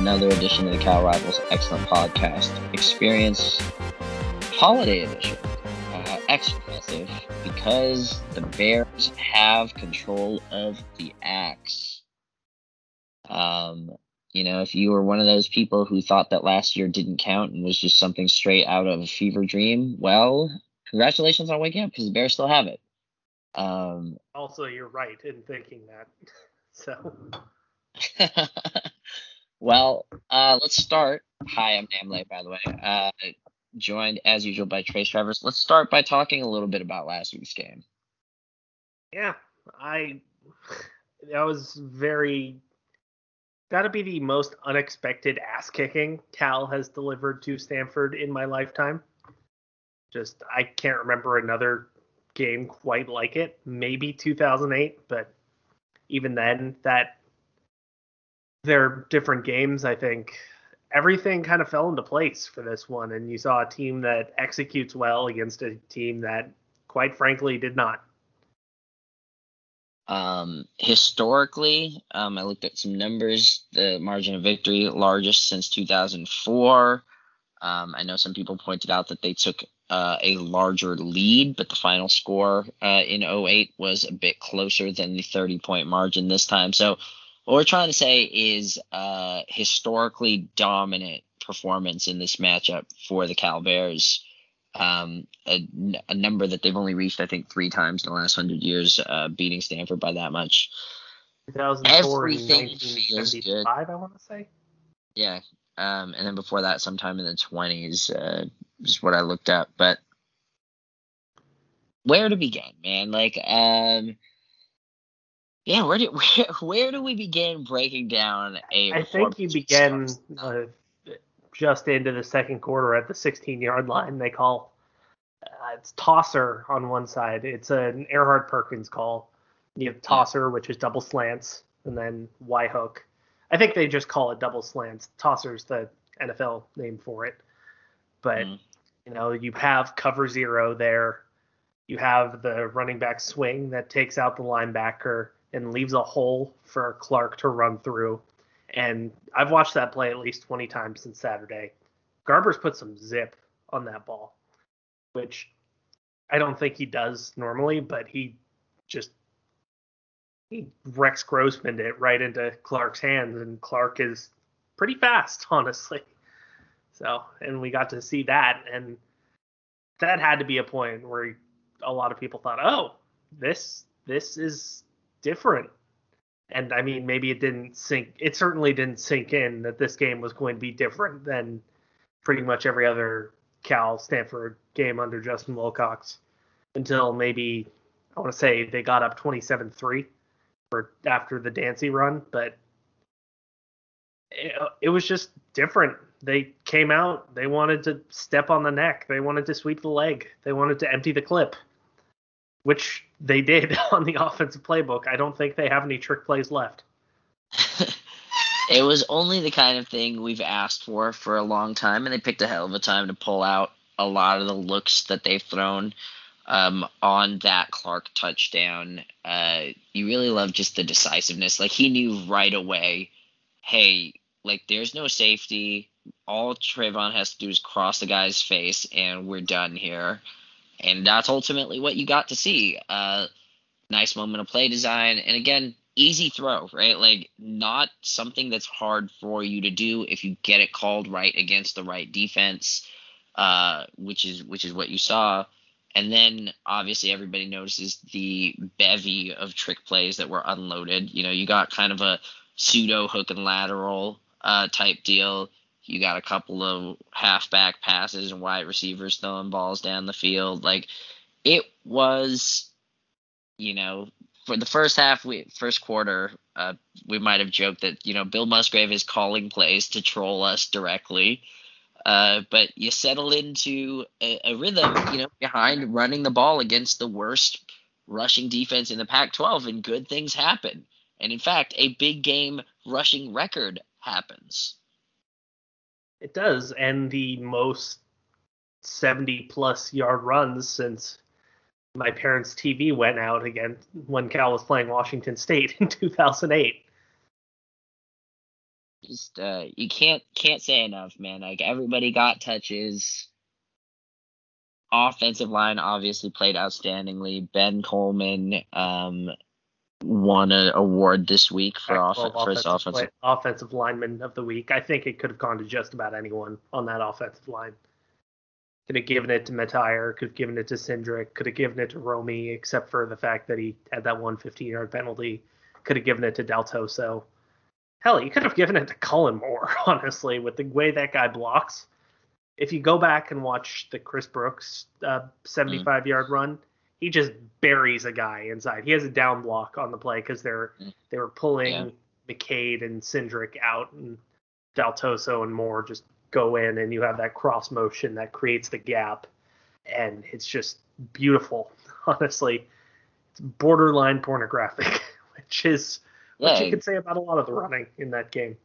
another edition of the Cal Rivals Excellent Podcast Experience Holiday Edition. Uh, exclusive because the Bears have control of the axe. Um, you know, if you were one of those people who thought that last year didn't count and was just something straight out of a fever dream, well, congratulations on waking up because the Bears still have it. Um, also, you're right in thinking that. So. well, uh, let's start. Hi, I'm Namle, by the way. Uh, joined as usual by Trace Travers. Let's start by talking a little bit about last week's game. Yeah, I that was very to be the most unexpected ass kicking Cal has delivered to Stanford in my lifetime. Just I can't remember another game quite like it. Maybe 2008, but even then, that they're different games. I think everything kind of fell into place for this one, and you saw a team that executes well against a team that, quite frankly, did not. Um, historically, um, I looked at some numbers. The margin of victory largest since 2004. Um, I know some people pointed out that they took uh, a larger lead, but the final score uh, in 08 was a bit closer than the 30 point margin this time. So what we're trying to say is uh, historically dominant performance in this matchup for the Cal Bears. Um, a, a, number that they've only reached, I think, three times in the last hundred years, uh, beating Stanford by that much. Everything feels good. I want to say. Yeah, um, and then before that, sometime in the twenties, uh, is what I looked up. But where to begin, man? Like, um, yeah, where do where, where do we begin breaking down a? I think you begin uh, just into the second quarter at the 16 yard line. They call uh, it's tosser on one side. It's an Erhardt Perkins call. You have tosser, which is double slants, and then Y hook. I think they just call it double slants. Tosser's the NFL name for it. But mm. you know, you have cover zero there. You have the running back swing that takes out the linebacker and leaves a hole for Clark to run through. And I've watched that play at least 20 times since Saturday. Garbers put some zip on that ball, which I don't think he does normally, but he just he Rex Grossman it right into Clark's hands, and Clark is pretty fast, honestly. So, and we got to see that, and that had to be a point where a lot of people thought, "Oh, this this is different. And I mean, maybe it didn't sink. It certainly didn't sink in that this game was going to be different than pretty much every other Cal Stanford game under Justin Wilcox until maybe I want to say they got up 27-3 for after the Dancy run, but it, uh, it was just different. They came out, they wanted to step on the neck, they wanted to sweep the leg, they wanted to empty the clip which they did on the offensive playbook. I don't think they have any trick plays left. it was only the kind of thing we've asked for for a long time, and they picked a hell of a time to pull out a lot of the looks that they've thrown um, on that Clark touchdown. Uh, you really love just the decisiveness. Like he knew right away, hey, like there's no safety. All Trevon has to do is cross the guy's face, and we're done here and that's ultimately what you got to see. Uh, nice moment of play design, and again, easy throw, right? Like not something that's hard for you to do if you get it called right against the right defense, uh, which is which is what you saw. And then obviously everybody notices the bevy of trick plays that were unloaded. You know, you got kind of a pseudo hook and lateral uh, type deal. You got a couple of halfback passes and wide receivers throwing balls down the field. Like it was, you know, for the first half, we first quarter, uh, we might have joked that you know Bill Musgrave is calling plays to troll us directly. Uh, but you settle into a, a, rhythm, you know, behind running the ball against the worst rushing defense in the Pac-12, and good things happen. And in fact, a big game rushing record happens. It does, and the most 70 plus yard runs since my parents' TV went out again when Cal was playing Washington State in 2008. just uh, you can't can't say enough, man. Like everybody got touches. Offensive line obviously played outstandingly. Ben Coleman um, won an award this week for, off- for his offensive play, offensive lineman of the week. I think it could have gone to just about anyone on that offensive line. Could have given it to Mettauer, could have given it to Cindric, could have given it to Rohme, except for the fact that he had that one 15 yard penalty. Could have given it to Daltoso. Hell, you could have given it to Collin Moore, honestly, with the way that guy blocks. If you go back and watch the Chris Brooks uh, 75 mm. yard run, he just buries a guy inside. He has a down block on the play because they're they were pulling yeah. McKade and Cindric out, and Daltoso and Moore just go in and you have that cross motion that creates the gap and it's just beautiful honestly it's borderline pornographic which is yeah. what you could say about a lot of the running in that game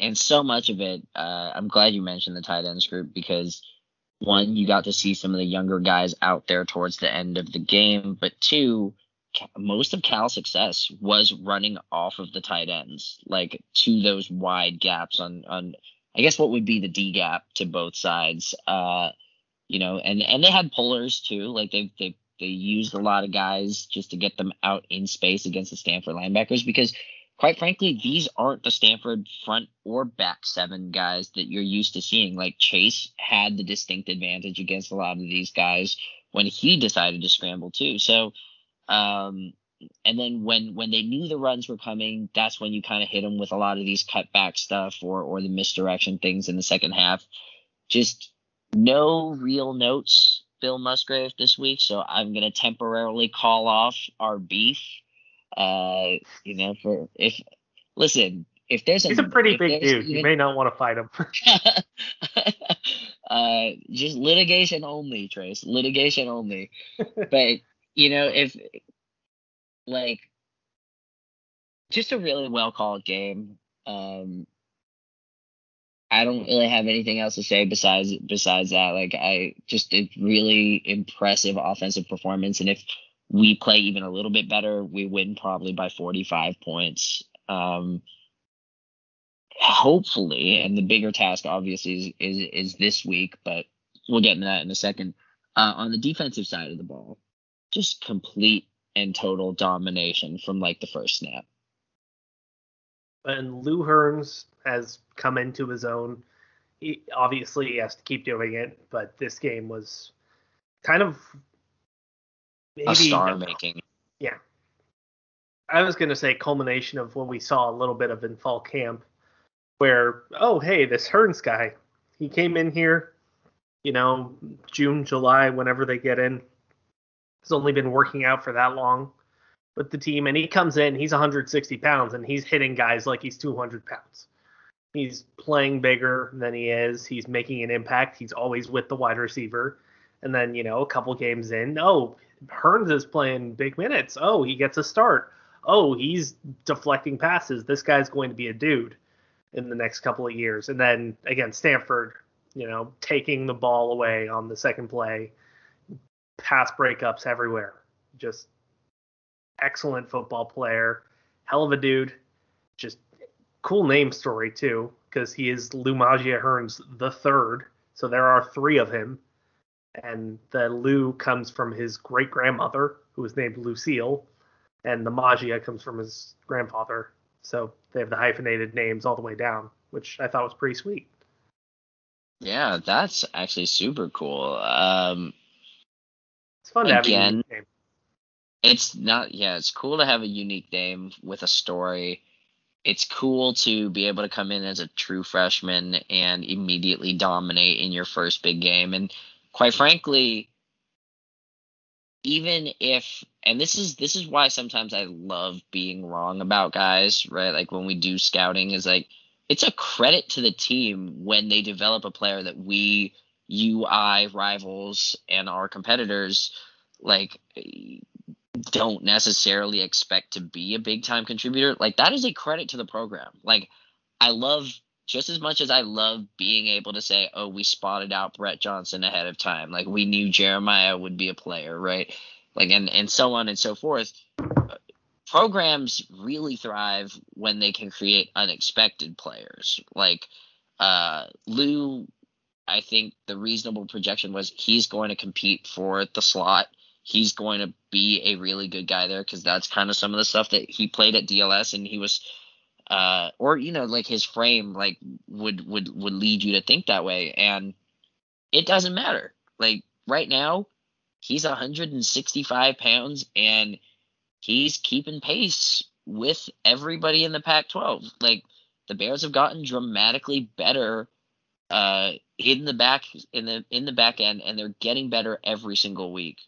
and so much of it uh, i'm glad you mentioned the tight ends group because one you got to see some of the younger guys out there towards the end of the game but two most of Cal's success was running off of the tight ends, like to those wide gaps on on I guess what would be the D gap to both sides. Uh, you know, and and they had pullers too. Like they they they used a lot of guys just to get them out in space against the Stanford linebackers because quite frankly, these aren't the Stanford front or back seven guys that you're used to seeing. Like Chase had the distinct advantage against a lot of these guys when he decided to scramble too. So um, and then when when they knew the runs were coming, that's when you kind of hit them with a lot of these cutback stuff or or the misdirection things in the second half. Just no real notes, Bill Musgrave this week, so I'm gonna temporarily call off our beef. Uh, you know, for if listen, if there's he's a, a pretty big dude, even, you may not want to fight him. uh, just litigation only, Trace. Litigation only. but you know, if like just a really well called game. Um, I don't really have anything else to say besides besides that. Like I just a really impressive offensive performance, and if we play even a little bit better, we win probably by 45 points. Um, hopefully, and the bigger task obviously is, is is this week, but we'll get into that in a second. Uh, on the defensive side of the ball, just complete and total domination from like the first snap. And Lu Hearns has come into his own. He, obviously, he has to keep doing it, but this game was kind of maybe, a star making. Yeah. I was going to say culmination of what we saw a little bit of in fall camp, where, oh, hey, this Hearns guy, he came in here, you know, June, July, whenever they get in has only been working out for that long with the team, and he comes in, he's 160 pounds, and he's hitting guys like he's 200 pounds. He's playing bigger than he is. He's making an impact. He's always with the wide receiver. And then, you know, a couple games in, oh, Hearns is playing big minutes. Oh, he gets a start. Oh, he's deflecting passes. This guy's going to be a dude in the next couple of years. And then again, Stanford, you know, taking the ball away on the second play pass breakups everywhere. Just excellent football player, hell of a dude. Just cool name story too, because he is Lu Magia Hearns the third. So there are three of him, and the Lu comes from his great grandmother, who was named Lucille, and the Magia comes from his grandfather. So they have the hyphenated names all the way down, which I thought was pretty sweet. Yeah, that's actually super cool. Um, it's fun to Again, have a unique name. It's not yeah, it's cool to have a unique name with a story. It's cool to be able to come in as a true freshman and immediately dominate in your first big game. And quite frankly, even if and this is this is why sometimes I love being wrong about guys, right? Like when we do scouting is like it's a credit to the team when they develop a player that we UI rivals and our competitors like don't necessarily expect to be a big time contributor. Like that is a credit to the program. Like I love just as much as I love being able to say, "Oh, we spotted out Brett Johnson ahead of time. Like we knew Jeremiah would be a player, right?" Like and and so on and so forth. programs really thrive when they can create unexpected players. Like uh, Lu, I think the reasonable projection was he's going to compete for the slot. He's going to be a really good guy there because that's kind of some of the stuff that he played at DLS and he was uh, or you know like his frame like would would would lead you to think that way and it doesn't matter. Like right now he's 165 pounds and he's keeping pace with everybody in the pac 12 like the bears have gotten dramatically better uh in the back in the in the back end and they're getting better every single week.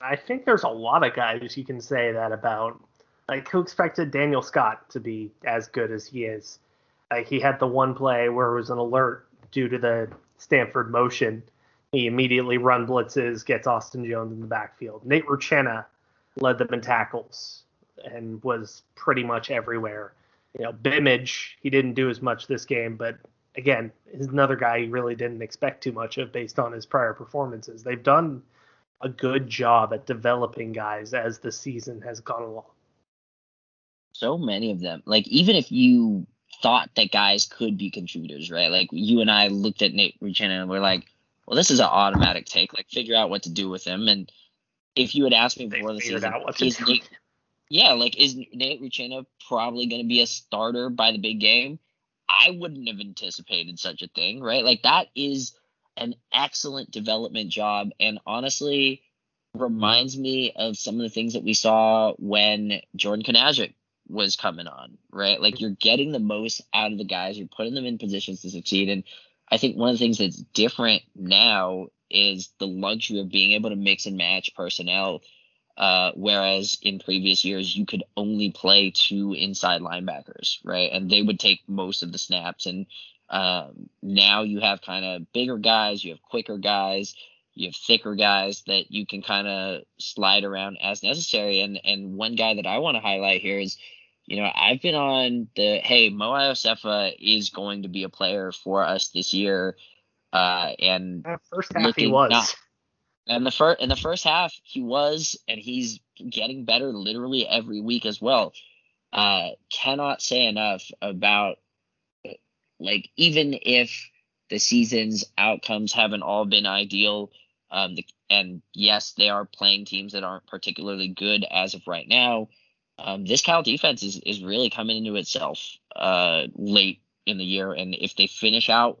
I think there's a lot of guys you can say that about like who expected Daniel Scott to be as good as he is? Like he had the one play where it was an alert due to the Stanford motion. He immediately run blitzes, gets Austin Jones in the backfield. Nate Rutchena led them in tackles and was pretty much everywhere. You know, Bimage, he didn't do as much this game, but again, is another guy you really didn't expect too much of based on his prior performances. They've done a good job at developing guys as the season has gone along so many of them. Like even if you thought that guys could be contributors, right? Like you and I looked at Nate Rutchena and we're like, well, this is an automatic take. Like figure out what to do with him. And if you had asked me before the season, is Nate, yeah, like is Nate Rutchena probably going to be a starter by the big game? I wouldn't have anticipated such a thing, right? Like that is an excellent development job, and honestly, reminds me of some of the things that we saw when Jordan Kunaszyk was coming on, right? Like you're getting the most out of the guys, you're putting them in positions to succeed. And I think one of the things that's different now is the luxury of being able to mix and match personnel. Uh, whereas in previous years, you could only play two inside linebackers, right? And they would take most of the snaps. And um, now you have kind of bigger guys, you have quicker guys, you have thicker guys that you can kind of slide around as necessary. And and one guy that I want to highlight here is you know, I've been on the hey, Mo Iosefa is going to be a player for us this year. Uh, and first half he was. Not, and the first in the first half he was, and he's getting better literally every week as well. Uh, cannot say enough about like even if the season's outcomes haven't all been ideal. Um, the, and yes, they are playing teams that aren't particularly good as of right now um, this Cal defense is is really coming into itself uh, late in the year, and if they finish out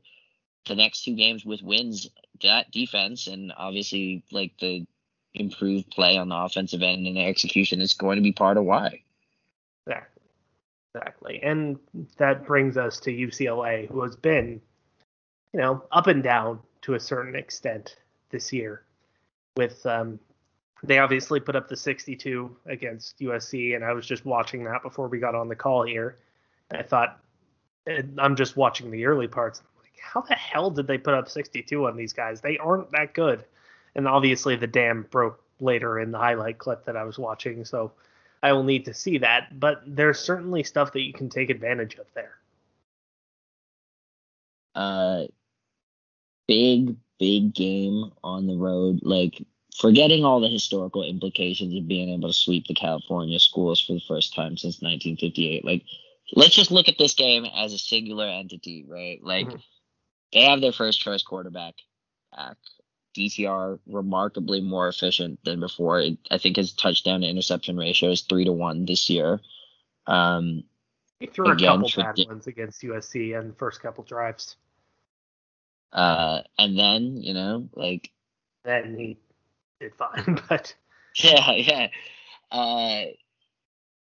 the next two games with wins, that defense and obviously like the improved play on the offensive end and the execution is going to be part of why. Exactly. Exactly. And that brings us to UCLA, who has been, you know, up and down to a certain extent this year with um, they obviously put up the 62 against USC, and I was just watching that before we got on the call here. I thought, I'm just watching the early parts. I'm like, how the hell did they put up 62 on these guys? They aren't that good. And obviously, the dam broke later in the highlight clip that I was watching, so I will need to see that. But there's certainly stuff that you can take advantage of there. Uh, big, big game on the road. Like forgetting all the historical implications of being able to sweep the California schools for the first time since 1958. Like, let's just look at this game as a singular entity, right? Like, mm-hmm. they have their first choice quarterback back. DTR remarkably more efficient than before. It, I think his touchdown to interception ratio is three to one this year. Um, he threw again, a couple bad ones against USC in the first couple drives. Uh, and then you know, like then he did fine, but yeah, yeah. Uh,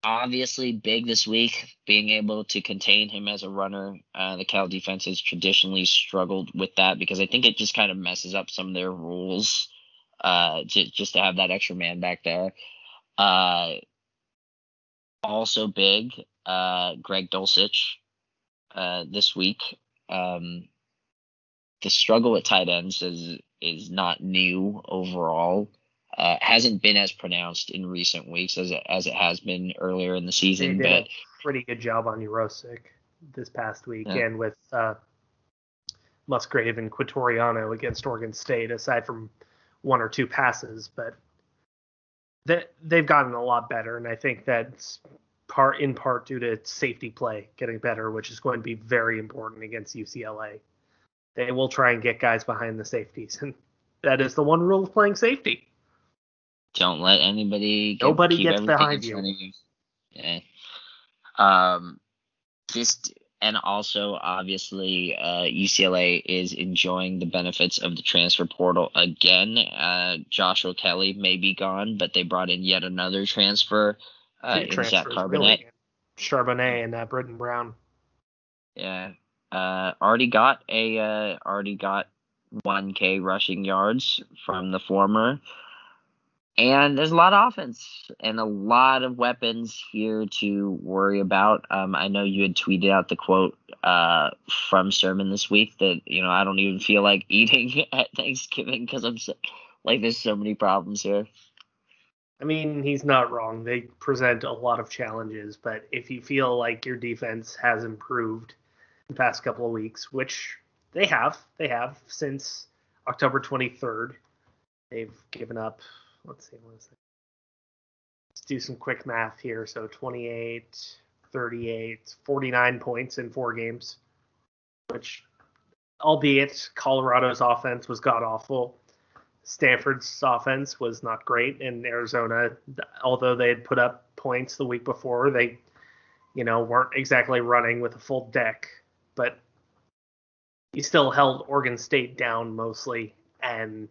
obviously big this week, being able to contain him as a runner. Uh, the Cal defense has traditionally struggled with that because I think it just kind of messes up some of their rules. Uh, just, just to have that extra man back there. Uh, also big, uh, Greg Dulcich, uh, this week. Um, the struggle at tight ends is is not new overall. Uh, hasn't been as pronounced in recent weeks as it, as it has been earlier in the season. but a pretty good job on Yurosek this past week, yeah. and with uh, Musgrave and Quitoriano against Oregon State, aside from one or two passes. But they, they've gotten a lot better, and I think that's part in part due to safety play getting better, which is going to be very important against UCLA. They will try and get guys behind the safeties, and that is the one rule of playing safety. Don't let anybody. Get, Nobody gets behind you. you. Yeah. Um, just and also obviously uh, UCLA is enjoying the benefits of the transfer portal again. Uh, Joshua Kelly may be gone, but they brought in yet another transfer uh, in Zach Charbonnet. Really Charbonnet and uh, Brittain Brown. Yeah, uh, already got a uh, already got 1K rushing yards from the former. And there's a lot of offense and a lot of weapons here to worry about. Um, I know you had tweeted out the quote uh, from Sermon this week that you know I don't even feel like eating at Thanksgiving because I'm so, like there's so many problems here. I mean, he's not wrong. They present a lot of challenges, but if you feel like your defense has improved the past couple of weeks, which they have, they have since October 23rd, they've given up let's see, what is it? Let's do some quick math here. So 28, 38, 49 points in four games, which, albeit Colorado's offense was god awful, Stanford's offense was not great, and Arizona, although they had put up points the week before, they, you know, weren't exactly running with a full deck, but he still held Oregon State down mostly, and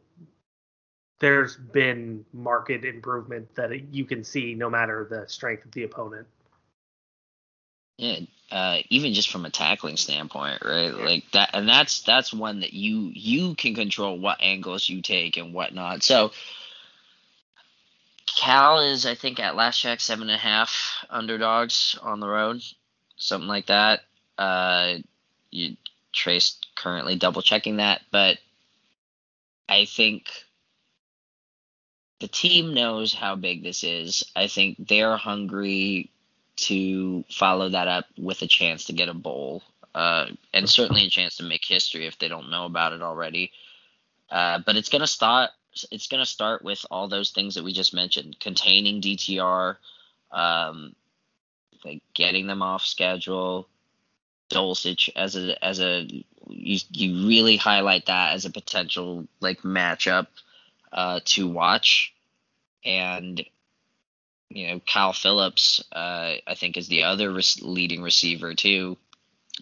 there's been market improvement that you can see no matter the strength of the opponent. Yeah, uh, even just from a tackling standpoint, right? Like that, and that's that's one that you you can control what angles you take and whatnot. So Cal is, I think, at last check seven and a half underdogs on the road, something like that. Uh, you Trace currently double checking that, but I think the team knows how big this is. I think they're hungry to follow that up with a chance to get a bowl, uh, and certainly a chance to make history if they don't know about it already. Uh, but it's gonna start. It's gonna start with all those things that we just mentioned: containing DTR, um, like getting them off schedule. Dulcich as a as a you you really highlight that as a potential like matchup uh, to watch, and you know Kyle Philips, uh, I think, is the other res- leading receiver too.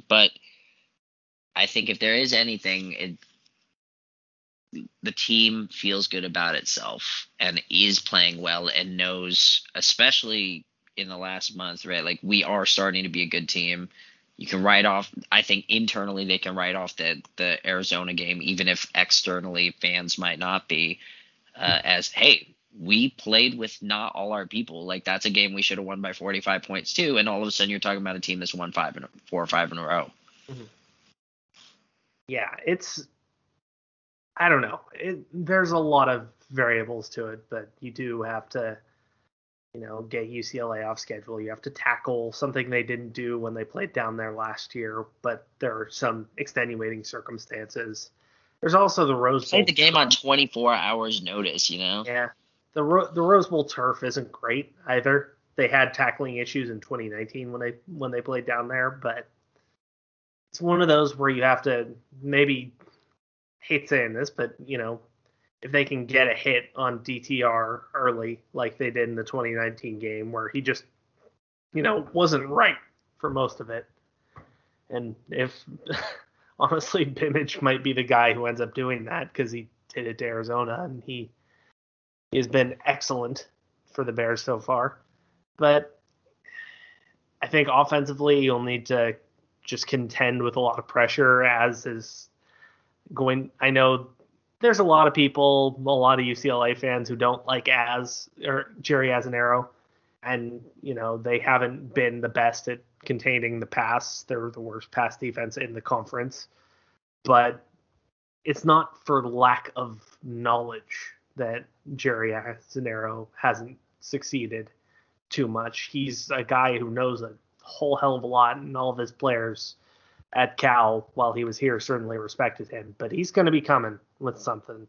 But I think if there is anything, it, the team feels good about itself and is playing well and knows, especially in the last month, right? Like we are starting to be a good team. You can write off. I think internally they can write off the the Arizona game, even if externally fans might not be uh, as hey we played with not all our people like that's a game we should have won by 45 points too and all of a sudden you're talking about a team that's won five and four or five in a row mm-hmm. yeah it's i don't know it, there's a lot of variables to it but you do have to you know get ucla off schedule you have to tackle something they didn't do when they played down there last year but there are some extenuating circumstances there's also the Rose Bowl. Played the game on 24 hours notice, you know. Yeah, the Ro- the Rose Bowl turf isn't great either. They had tackling issues in 2019 when they when they played down there, but it's one of those where you have to maybe hate saying this, but you know, if they can get a hit on DTR early, like they did in the 2019 game, where he just, you know, wasn't right for most of it, and if honestly, Bimich might be the guy who ends up doing that because he did it to Arizona and he, he has been excellent for the Bears so far. But I think offensively, you'll need to just contend with a lot of pressure as is going. I know there's a lot of people, a lot of UCLA fans who don't like as or Jerry Azzinaro, and you know they haven't been the best at containing the pass. They're the worst pass defense in the conference, but it's not for lack of knowledge that Jerry Azzinaro hasn't succeeded too much. He's a guy who knows a whole hell of a lot, and all of his players at Cal while he was here certainly respected him. But he's going to be coming with something.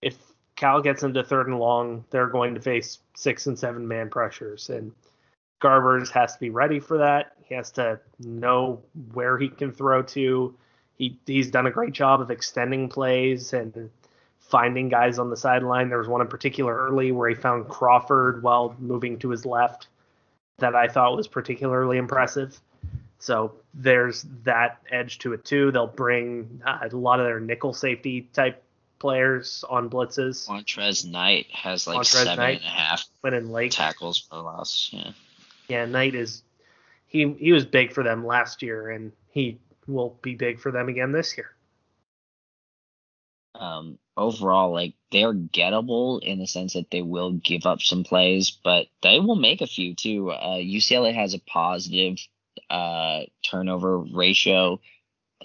If Cal gets into third and long, they're going to face six and seven man pressures, and Garbers has to be ready for that. He has to know where he can throw to. He he's done a great job of extending plays and finding guys on the sideline. There was one in particular early where he found Crawford while moving to his left that I thought was particularly impressive. So there's that edge to it too. They'll bring uh, a lot of their nickel safety type players on blitzes. Montrez Knight has like Montrez seven Knight and a half late tackles for loss. Yeah. Yeah, Knight is he he was big for them last year and he will be big for them again this year. Um, overall, like they're gettable in the sense that they will give up some plays, but they will make a few too. Uh, UCLA has a positive uh, turnover ratio.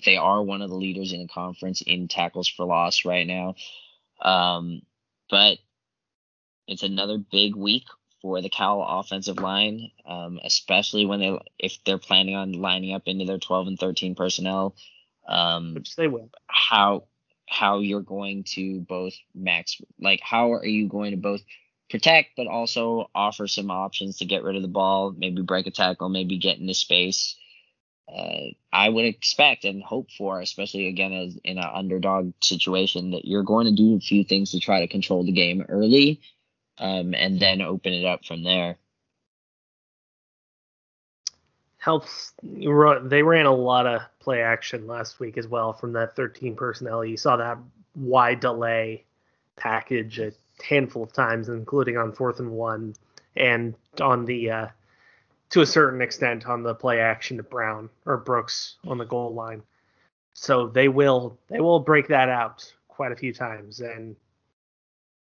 They are one of the leaders in the conference in tackles for loss right now. Um, but it's another big week for the Cal offensive line, um, especially when they if they're planning on lining up into their 12 and 13 personnel. Um, Which they will. How how you're going to both max like how are you going to both protect, but also offer some options to get rid of the ball, maybe break a tackle, maybe get into space. Uh, I would expect and hope for, especially again as in an underdog situation, that you're going to do a few things to try to control the game early, um, and then open it up from there. Helps. They ran a lot of play action last week as well from that 13 personnel. You saw that wide delay package at handful of times, including on fourth and one, and on the uh, to a certain extent on the play action to Brown or Brooks on the goal line. So they will they will break that out quite a few times, and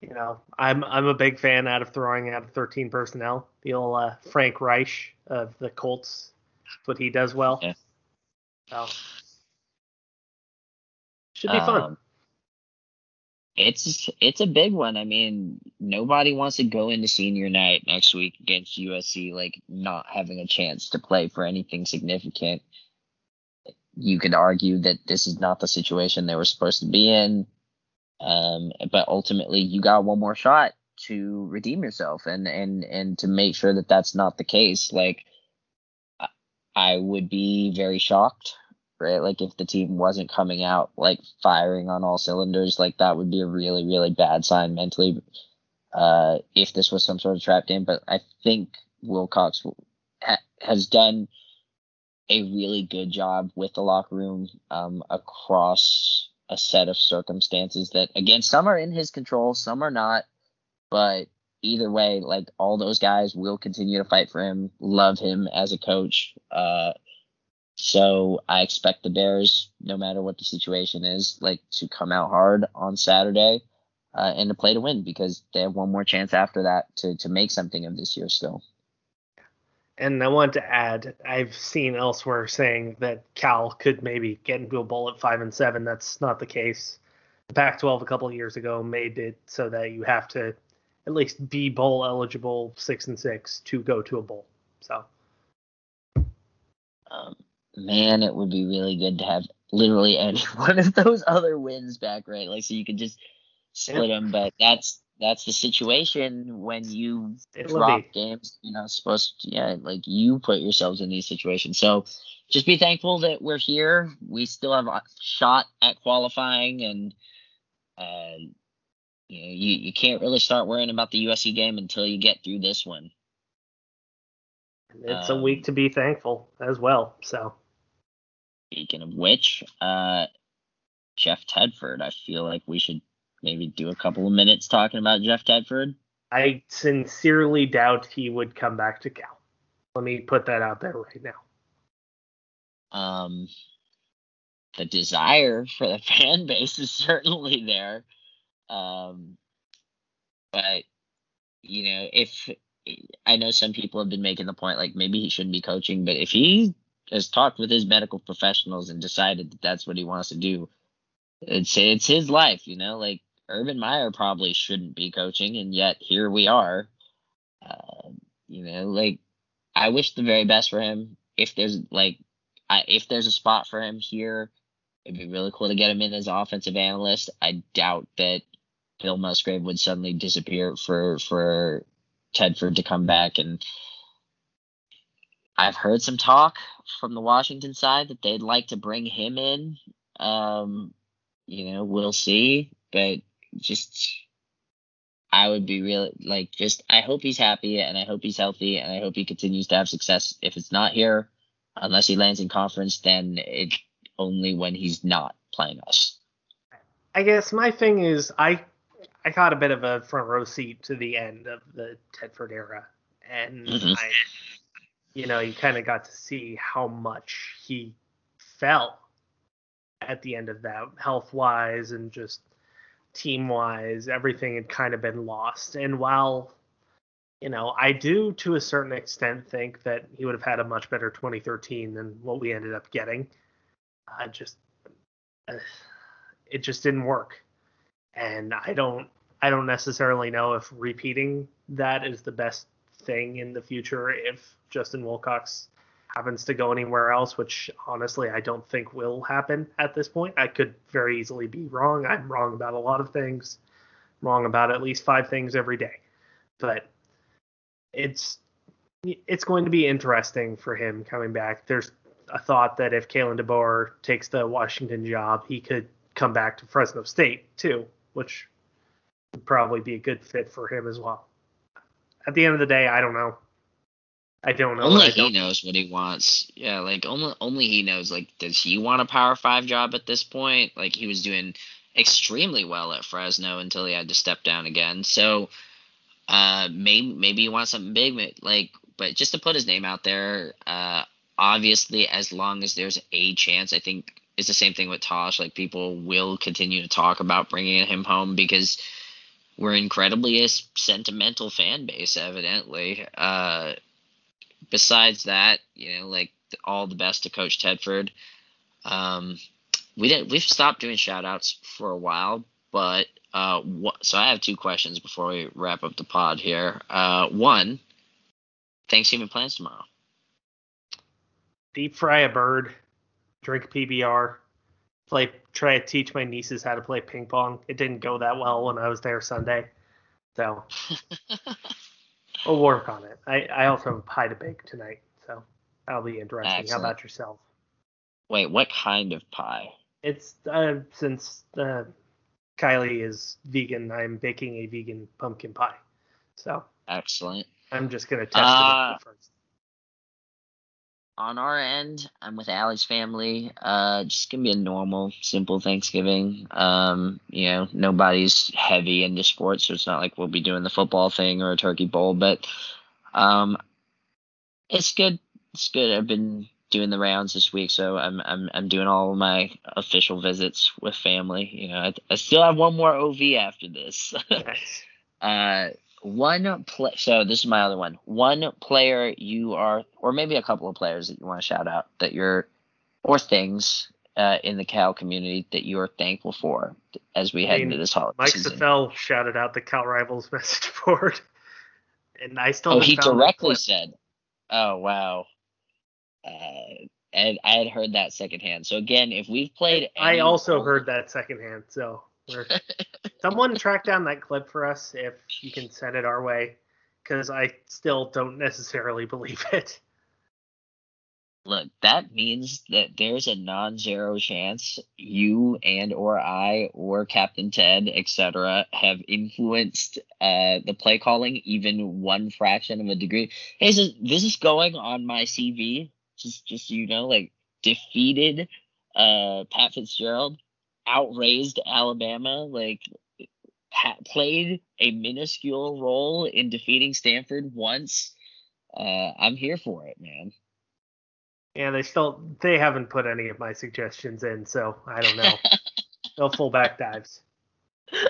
you know I'm I'm a big fan out of throwing out of 13 personnel. The old uh, Frank Reich of the Colts, that's what he does well. Yeah. So should be fun. It's it's a big one. I mean, nobody wants to go into senior night next week against USC like not having a chance to play for anything significant. You could argue that this is not the situation they were supposed to be in. Um, but ultimately, you got one more shot to redeem yourself and and and to make sure that that's not the case. Like, I would be very shocked right? Like if the team wasn't coming out like firing on all cylinders, like that would be a really, really bad sign mentally. Uh, if this was some sort of trap game, but I think Wilcox ha- has done a really good job with the locker room um, across a set of circumstances that, again, some are in his control, some are not. But either way, like all those guys will continue to fight for him, love him as a coach. Uh, so I expect the Bears, no matter what the situation is, like to come out hard on Saturday uh, and to play to win because they have one more chance after that to to make something of this year still. And I want to add, I've seen elsewhere saying that Cal could maybe get into a bowl at five and seven. That's not the case. The Pac-12 a couple of years ago made it so that you have to at least be bowl eligible six and six to go to a bowl. So. Um, man, it would be really good to have literally any one of those other wins back, right? Like, so you could just split them. But that's that's the situation when you it drop games. You know, supposed to, yeah, like you put yourselves in these situations. So just be thankful that we're here. We still have a shot at qualifying, and uh, you know, you you can't really start worrying about the USC game until you get through this one. It's um, a week to be thankful as well. So Speaking of which, uh, Jeff Tedford, I feel like we should maybe do a couple of minutes talking about Jeff Tedford. I sincerely doubt he would come back to Cal. Let me put that out there right now. Um, the desire for the fan base is certainly there. Um, but you know, if I know some people have been making the point like maybe he shouldn't be coaching, but if he has talked with his medical professionals and decided that that's what he wants to do. It's it's his life, you know. Like Urban Meyer probably shouldn't be coaching, and yet here we are. Uh, you know, like I wish the very best for him. If there's like, I, if there's a spot for him here, it'd be really cool to get him in as offensive analyst. I doubt that Bill Musgrave would suddenly disappear for for Tedford to come back and I've heard some talk from the Washington side that they'd like to bring him in. Um, you know, we'll see, but just I would be really like just I hope he's happy and I hope he's healthy and I hope he continues to have success. If it's not here, unless he lands in conference, then it only when he's not playing us. I guess my thing is I I got a bit of a front row seat to the end of the Tedford era, and mm-hmm. I, you know, you kind of got to see how much he fell at the end of that, health wise and just team wise, everything had kind of been lost. And while, you know, I do to a certain extent think that he would have had a much better 2013 than what we ended up getting, I just, it just didn't work. And I don't, I don't necessarily know if repeating that is the best thing in the future if Justin Wilcox happens to go anywhere else, which honestly I don't think will happen at this point. I could very easily be wrong. I'm wrong about a lot of things, wrong about at least five things every day. But it's it's going to be interesting for him coming back. There's a thought that if Kalen DeBoer takes the Washington job, he could come back to Fresno State too, which would probably be a good fit for him as well. At the end of the day, I don't know. I don't know. Only don't. he knows what he wants. Yeah, like only only he knows. Like, does he want a Power Five job at this point? Like, he was doing extremely well at Fresno until he had to step down again. So, uh, maybe maybe he wants something big. Like, but just to put his name out there, uh, obviously, as long as there's a chance, I think it's the same thing with Tosh. Like, people will continue to talk about bringing him home because we're incredibly a sentimental fan base, evidently. Uh besides that, you know, like all the best to Coach Tedford. Um, we didn't. We've stopped doing shout outs for a while, but uh, what, so I have two questions before we wrap up the pod here. Uh, one, Thanksgiving plans tomorrow. Deep fry a bird, drink PBR, play. Try to teach my nieces how to play ping pong. It didn't go that well when I was there Sunday, so We'll work on it. I, I also have a pie to bake tonight, so that'll be interesting. Excellent. How about yourself? Wait, what kind of pie? It's uh, since uh, Kylie is vegan, I'm baking a vegan pumpkin pie. So excellent. I'm just gonna test uh, it first. On our end, I'm with Allie's family. Uh, just gonna be a normal, simple Thanksgiving. Um, you know, nobody's heavy into sports, so it's not like we'll be doing the football thing or a turkey bowl. But um, it's good. It's good. I've been doing the rounds this week, so I'm I'm I'm doing all of my official visits with family. You know, I, I still have one more OV after this. uh, one play. So this is my other one. One player you are, or maybe a couple of players that you want to shout out that you're, or things uh, in the Cal community that you are thankful for as we head I mean, into this holiday Mike season. Mike shouted out the Cal Rivals message board, and I still. Oh, he directly said, "Oh wow." Uh, and I had heard that secondhand. So again, if we've played, I also heard that secondhand. So Someone track down that clip for us if you can send it our way, because I still don't necessarily believe it. Look, that means that there's a non-zero chance you and or I or Captain Ted, etc., have influenced uh, the play calling even one fraction of a degree. Hey, so this is going on my CV. Just, just so you know, like defeated uh, Pat Fitzgerald outraised Alabama, like ha- played a minuscule role in defeating Stanford once. Uh, I'm here for it, man. Yeah, they still they haven't put any of my suggestions in, so I don't know. no fullback dives.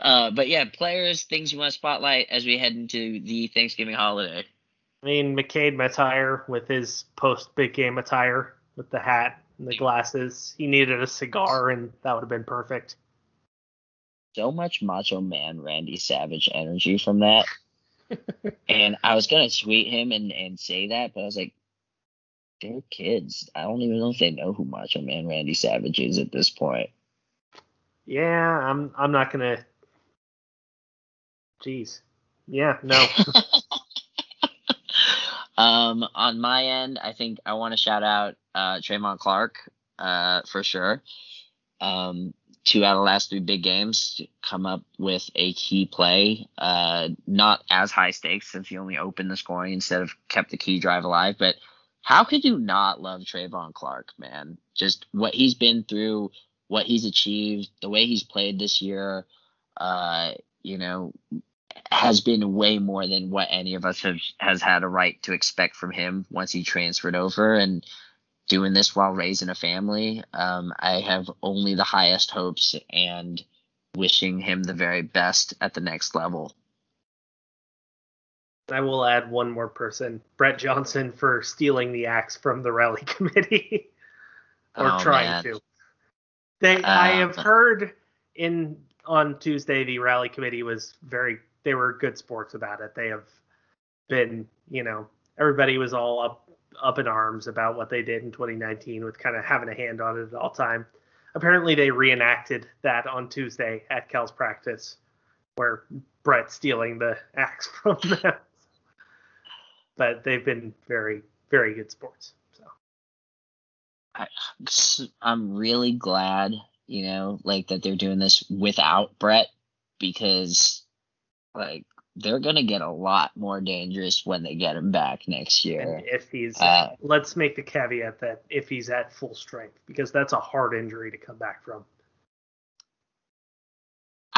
Uh, but yeah, players, things you want to spotlight as we head into the Thanksgiving holiday. I mean, McKade attire with his post big game attire with the hat and the glasses. He needed a cigar, and that would have been perfect. So much Macho Man Randy Savage energy from that. and I was gonna tweet him and, and say that, but I was like, they're kids. I don't even know if they know who Macho Man Randy Savage is at this point. Yeah, I'm. I'm not gonna. Jeez. Yeah. No. um, on my end, I think I want to shout out uh, Trevon Clark uh, for sure. Um, two out of the last three big games come up with a key play. Uh, not as high stakes since he only opened the scoring instead of kept the key drive alive. But how could you not love Trevon Clark, man? Just what he's been through, what he's achieved, the way he's played this year. Uh, you know, has been way more than what any of us have has had a right to expect from him once he transferred over and doing this while raising a family. Um, I have only the highest hopes and wishing him the very best at the next level. I will add one more person, Brett Johnson, for stealing the axe from the rally committee, or oh, trying man. to. They, uh, I have heard in on Tuesday the rally committee was very they were good sports about it. They have been, you know, everybody was all up up in arms about what they did in 2019 with kind of having a hand on it at all time. Apparently, they reenacted that on Tuesday at Cal's practice, where Brett stealing the axe from them. but they've been very, very good sports. So I, I'm really glad, you know, like that they're doing this without Brett because like they're gonna get a lot more dangerous when they get him back next year. And if he's, uh, let's make the caveat that if he's at full strength, because that's a hard injury to come back from.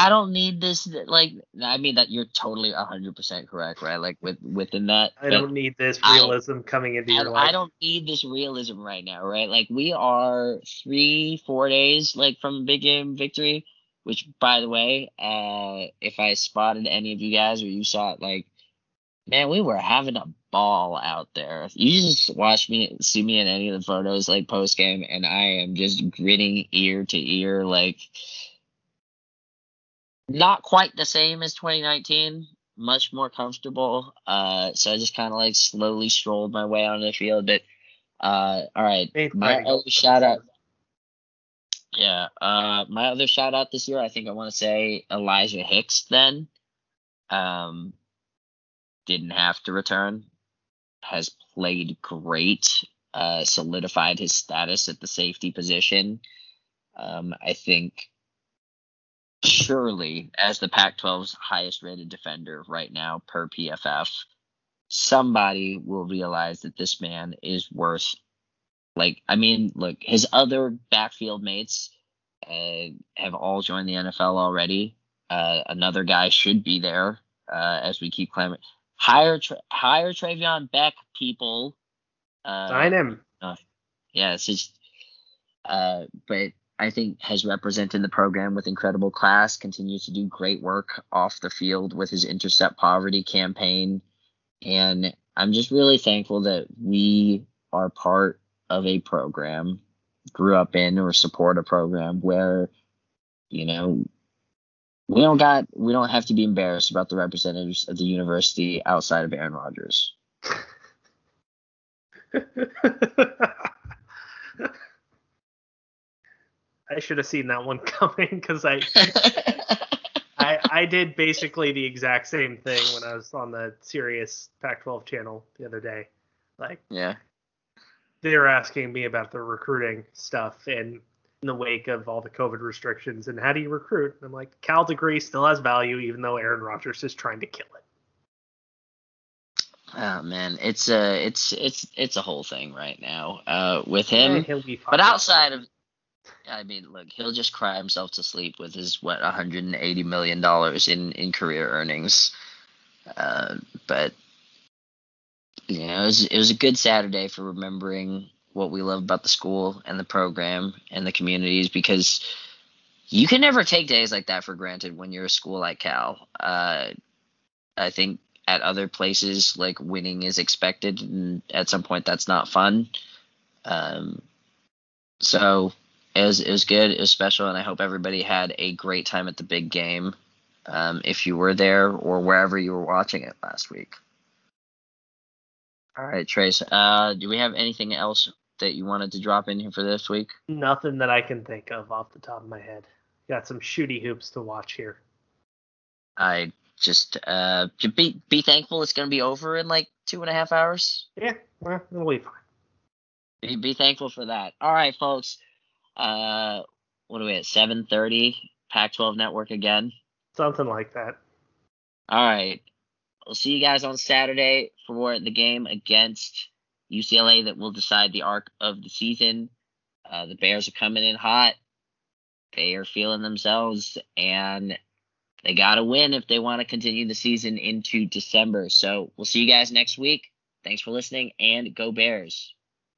I don't need this. Like, I mean that you're totally 100 percent correct, right? Like with within that. I don't need this realism I, coming into I, your life. I don't need this realism right now, right? Like we are three, four days like from a big game victory which, by the way, uh, if I spotted any of you guys or you saw it, like, man, we were having a ball out there. You just watch me, see me in any of the photos, like post game, and I am just grinning ear to ear, like, not quite the same as 2019, much more comfortable. Uh, so I just kind of like slowly strolled my way onto the field. But uh, all right, my other shout out. Yeah. Uh, my other shout out this year, I think I want to say Elijah Hicks. Then, um, didn't have to return. Has played great. Uh, solidified his status at the safety position. Um, I think surely as the Pac-12's highest rated defender right now per PFF, somebody will realize that this man is worth like, I mean, look, his other backfield mates uh, have all joined the NFL already. Uh, another guy should be there uh, as we keep claiming. Hire, tra- hire Traveon Beck, people. Uh, Sign him. Uh, yeah, it's just. Uh, but I think has represented the program with incredible class. Continues to do great work off the field with his intercept poverty campaign, and I'm just really thankful that we are part of a program, grew up in or support a program where, you know, we don't got we don't have to be embarrassed about the representatives of the university outside of Aaron Rodgers. I should have seen that one coming because I, I I did basically the exact same thing when I was on the Sirius Pac-12 channel the other day. Like, yeah, they were asking me about the recruiting stuff in, in the wake of all the COVID restrictions and how do you recruit? And I'm like, Cal degree still has value even though Aaron Rodgers is trying to kill it. Oh man, it's a it's it's it's a whole thing right now uh, with him. Yeah, but outside of, I mean, look, he'll just cry himself to sleep with his what 180 million dollars in in career earnings. Uh, but know, it was it was a good Saturday for remembering what we love about the school and the program and the communities because you can never take days like that for granted when you're a school like Cal. Uh, I think at other places like winning is expected, and at some point that's not fun. Um, so it was it was good, it was special, and I hope everybody had a great time at the big game. Um, if you were there or wherever you were watching it last week. All right, Trace. Uh, do we have anything else that you wanted to drop in here for this week? Nothing that I can think of off the top of my head. got some shooty hoops to watch here. I just uh be be thankful it's gonna be over in like two and a half hours. Yeah, well, it'll be fine. Be, be thankful for that. All right, folks. Uh, what are we at? Seven thirty. Pac-12 Network again. Something like that. All right. We'll see you guys on Saturday for the game against UCLA that will decide the arc of the season. Uh, the Bears are coming in hot. They are feeling themselves, and they got to win if they want to continue the season into December. So we'll see you guys next week. Thanks for listening, and go Bears.